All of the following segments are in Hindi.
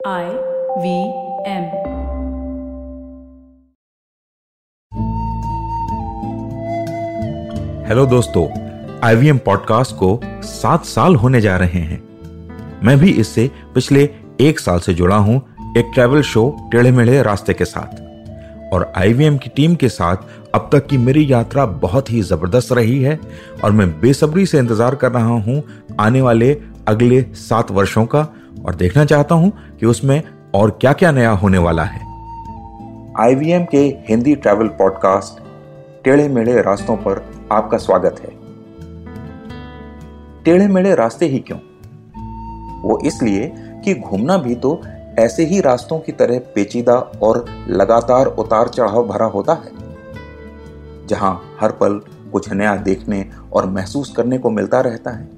I V M. हेलो दोस्तों आईवीएम पॉडकास्ट को सात साल होने जा रहे हैं मैं भी इससे पिछले एक साल से जुड़ा हूँ एक ट्रैवल शो टेढ़े मेढ़े रास्ते के साथ और आईवीएम की टीम के साथ अब तक की मेरी यात्रा बहुत ही ज़बरदस्त रही है और मैं बेसब्री से इंतज़ार कर रहा हूँ आने वाले अगले सात वर्षों का और देखना चाहता हूँ कि उसमें और क्या क्या नया होने वाला है। आईवीएम के हिंदी ट्रैवल पॉडकास्ट टेढ़े मेढ़े रास्तों पर आपका स्वागत है। टेढ़े मेढ़े रास्ते ही क्यों? वो इसलिए कि घूमना भी तो ऐसे ही रास्तों की तरह पेचीदा और लगातार उतार चढ़ाव भरा होता है, जहाँ हर पल कुछ नया देखने और महसूस करने को मिलता रहता है।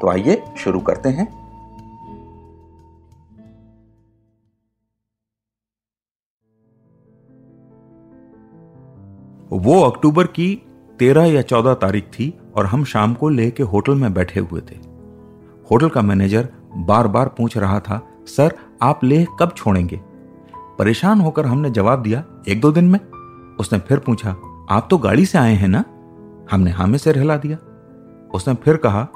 तो आइए शुरू करते हैं। वो अक्टूबर की तेरह या चौदह तारीख थी और हम शाम को ले के होटल में बैठे हुए थे। होटल का मैनेजर बार बार पूछ रहा था, सर, आप लेह कब छोड़ेंगे? परेशान होकर हमने जवाब दिया, एक दो दिन में। उसने फिर पूछा, आप तो गाड़ी से आए हैं ना? हमने हाँ में से रहला दिया। उसने फिर कहा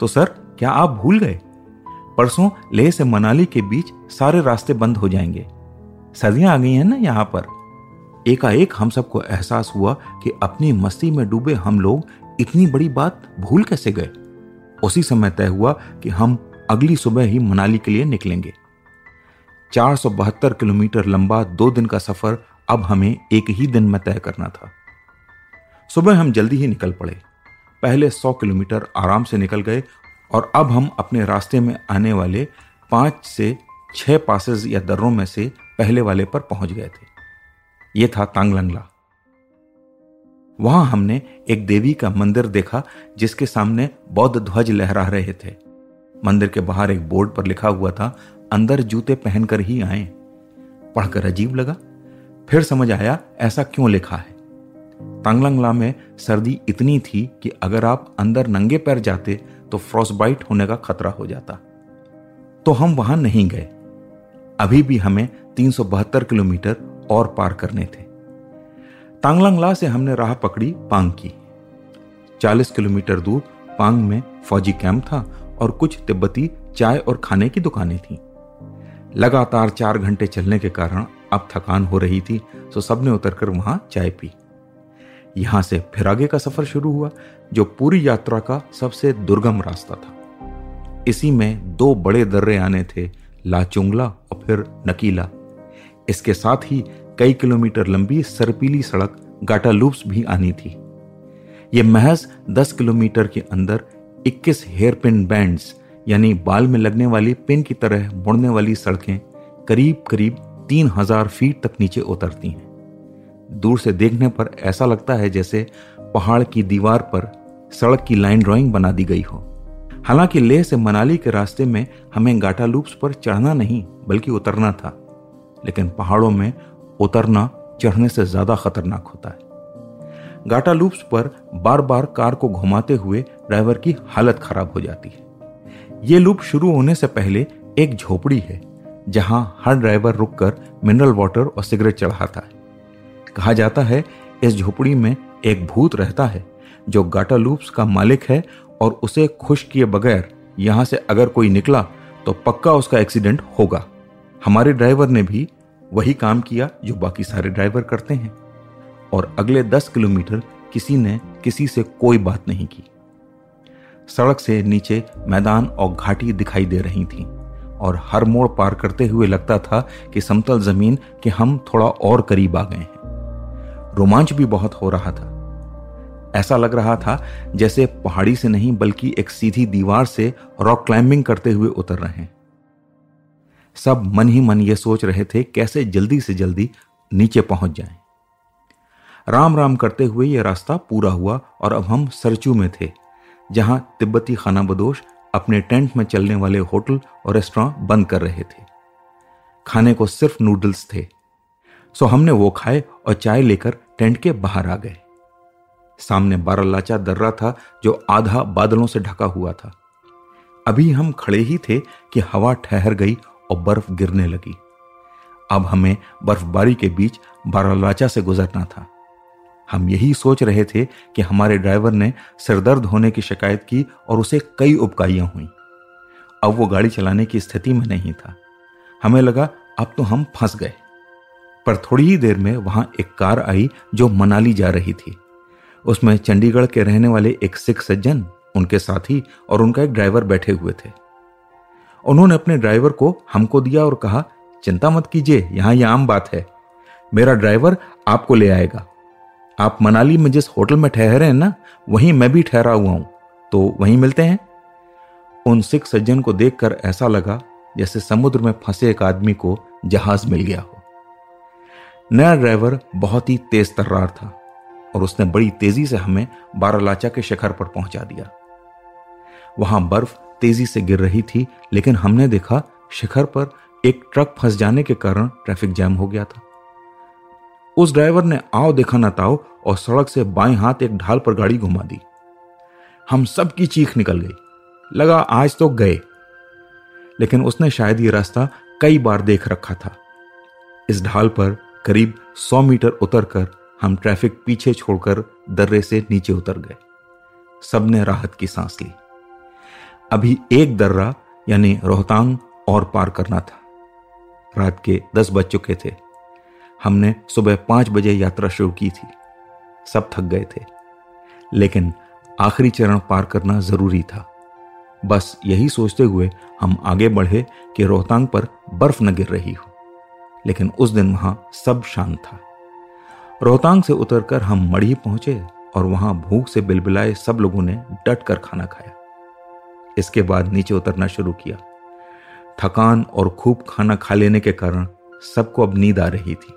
तो सर, क्या आप भूल गए? परसों लेह से मनाली के बीच सारे रास्ते बंद हो जाएँगे। सर्दियाँ आ गई हैं ना यहाँ पर। एकाएक हम सबको एहसास हुआ कि अपनी मस्ती में डूबे हम लोग इतनी बड़ी बात भूल कैसे गए? उसी समय तय हुआ कि हम अगली सुबह ही मनाली के लिए निकलेंगे। चार सौ बहत्तर किलोमीटर लंबा दो दिन का सफ़र अब हमें एक ही दिन में तय करना था। सुबह हम जल्दी ही निकल पड़े। पहले सौ किलोमीटर आराम से निकल गए और अब हम अपने रास्ते में आने वाले पाँच से छह पासेज या दर्रों में से पहले वाले पर पहुँच गए थे। यह था तांगलंगला। वहाँ हमने एक देवी का मंदिर देखा, जिसके सामने बौद्ध ध्वज लहरा रहे थे। मंदिर के बाहर एक बोर्ड पर लिखा हुआ था, अंदर जूते पहनकर ही आए। पढ़कर अजीब लगा। फिर समझ आया, ऐसा क्यों लिखा है? तांगलंगला में सर्दी इतनी थी कि अगर आप अंदर नंगे पैर जाते तो फ्रॉस्टबाइट होने का खतरा हो जाता। तो हम वहाँ नहीं गए। अभी भी हमें तीन सौ बहत्तर किलोमीटर और पार करने थे। तांगलंगला से हमने राह पकड़ी पांग की। 40 किलोमीटर दूर पांग में फौजी कैंप था और कुछ तिब्बती चाय और खाने की दुकानें थीं। लगातार चार घंटे चलने के कारण अब थकान हो रही थी तो सबने उतरकर वहाँ चाय पी। यहाँ से फिर आगे का सफ़र शुरू हुआ, जो पूरी यात्रा का सबसे दुर्गम रास्ता था। इसी में दो बड़े दर्रे आने थे लाचुंगला और फिर नकीला। इसके साथ ही कई किलोमीटर लंबी सरपीली सड़क गाटा लूप्स भी आनी थी। ये महज 10 किलोमीटर के अंदर 21 हेयर पिन बैंड्स, यानी बाल में लगने वाली पिन की तरह मुड़ने वाली सड़कें करीब करीब तीन हज़ार फीट तक नीचे उतरती हैं। दूर से देखने पर ऐसा लगता है जैसे पहाड़ की दीवार पर सड़क की लाइन ड्राइंग बना दी गई हो। हालाँकि लेह से मनाली के रास्ते में हमें गाटा लूप्स पर चढ़ना नहीं, बल्कि उतरना था। लेकिन पहाड़ों में उतरना चढ़ने से ज़्यादा खतरनाक होता है। गाटा लूप्स पर बार बार कार को घुमाते हुए ड्राइवर की हालत खराब हो जाती है। ये लूप शुरू होने से पहले एक झोपड़ी है, जहाँ हर ड्राइवर रुककर मिनरल वाटर और सिगरेट चढ़ाता है। कहा जाता है, इस झोपड़ी में एक भूत रहता है, जो गाटा लूप्स का मालिक है और उसे खुश किए बगैर यहाँ से अगर कोई निकला तो पक्का उसका एक्सीडेंट होगा। हमारे ड्राइवर ने भी वही काम किया जो बाकी सारे ड्राइवर करते हैं। और अगले दस किलोमीटर किसी ने किसी से कोई बात नहीं की। सड़क से नीचे मैदान और घाटी दिखाई दे रही थी और हर मोड़ पार करते हुए लगता था कि समतल ज़मीन के हम थोड़ा और करीब आ गए हैं। रोमांच भी बहुत हो रहा था। ऐसा लग रहा था जैसे पहाड़ी से नहीं, बल्कि एक सीधी दीवार से रॉक क्लाइंबिंग करते हुए उतर रहे हैं। सब मन ही मन ये सोच रहे थे कैसे जल्दी से जल्दी नीचे पहुँच जाएँ। राम राम करते हुए यह रास्ता पूरा हुआ और अब हम सरचू में थे, जहाँ तिब्बती खाना बदोश अपने टेंट में चलने वाले होटल और रेस्टोरेंट बंद कर रहे थे। खाने को सिर्फ़ नूडल्स थे। सो हमने वो खाए और चाय लेकर टेंट के बाहर आ गए। सामने बारालाचा दर्रा था जो आधा बादलों से ढका हुआ था। अभी हम खड़े ही थे कि हवा ठहर गई और बर्फ़ गिरने लगी। अब हमें बर्फबारी के बीच बारालाचा से गुजरना था। हम यही सोच रहे थे कि हमारे ड्राइवर ने सिरदर्द होने की शिकायत की और उसे कई उपकाइयाँ हुई। अब वो गाड़ी चलाने की स्थिति में नहीं था। हमें लगा, अब तो हम फंस गए। पर थोड़ी ही देर में वहाँ एक कार आई जो मनाली जा रही थी। उसमें चंडीगढ़ के रहने वाले एक सिख सज्जन, उनके साथी और उनका एक ड्राइवर बैठे हुए थे। उन्होंने अपने ड्राइवर को हमको दिया और कहा, चिंता मत कीजिए, यहाँ यह आम बात है। मेरा ड्राइवर आपको ले आएगा। आप मनाली में जिस होटल में ठहरे हैं ना, वहीं मैं भी ठहरा हुआ हूँ। तो वहीं मिलते हैं? उन सिख सज्जन को देखकर ऐसा लगा जैसे समुद्र में फंसे एक आदमी को जहाज़ मिल गया हो। नया ड्राइवर बहुत ही तेज तर्रार था और उसने बड़ी तेज़ी से हमें बारालाचा के शिखर पर पहुँचा दिया। वहाँ बर्फ़ तेज़ी से गिर रही थी, लेकिन हमने देखा शिखर पर एक ट्रक फंस जाने के कारण ट्रैफ़िक जैम हो गया था। उस ड्राइवर ने आओ देखा ना ताओ और सड़क से बाएँ हाथ एक ढाल पर गाड़ी घुमा दी। हम सबकी चीख निकल गई। लगा, आज तो गए। लेकिन उसने शायद ये रास्ता कई बार देख रखा था। इस ढाल पर करीब सौ मीटर उतरकर हम ट्रैफ़िक पीछे छोड़कर दर्रे से नीचे उतर गए। सबने राहत की सांस ली। अभी एक दर्रा, यानी रोहतांग, और पार करना था। रात के दस बज चुके थे। हमने सुबह पाँच बजे यात्रा शुरू की थी। सब थक गए थे। लेकिन आखिरी चरण पार करना ज़रूरी था। बस यही सोचते हुए हम आगे बढ़े कि रोहतांग पर बर्फ़ न गिर रही हो। लेकिन उस दिन वहाँ सब शांत था। रोहतांग से उतरकर हम मढ़ी पहुँचे और वहाँ भूख से बिलबिलाए सब लोगों ने डट कर खाना खाया। इसके बाद नीचे उतरना शुरू किया। थकान और खूब खाना खा लेने के कारण सबको अब नींद आ रही थी।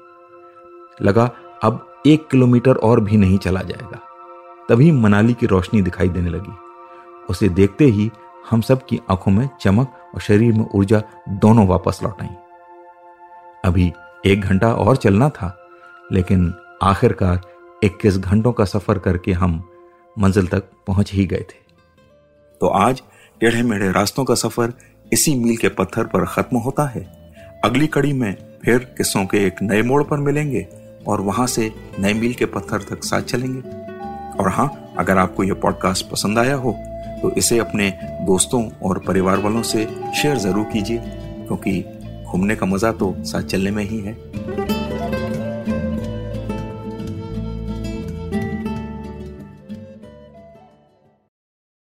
लगा, अब एक किलोमीटर और भी नहीं चला जाएगा। तभी मनाली की रोशनी दिखाई देने लगी। उसे देखते ही हम सब की आँखों में चमक और शरीर में ऊर्जा दोनों वापस लौट आई। अभी एक घंटा और चलना था, लेकिन आखिरकार 21 घंटों का सफ़र करके हम मंजिल तक पहुँच ही गए थे। तो आज टेढ़े मेढ़े रास्तों का सफ़र इसी मील के पत्थर पर खत्म होता है। अगली कड़ी में फिर किस्सों के एक नए मोड़ पर मिलेंगे और वहाँ से नए मील के पत्थर तक साथ चलेंगे। और हाँ अगर आपको यह पॉडकास्ट पसंद आया हो तो इसे अपने दोस्तों और परिवार वालों से शेयर ज़रूर कीजिए, क्योंकि घूमने का मज़ा तो साथ चलने में ही है।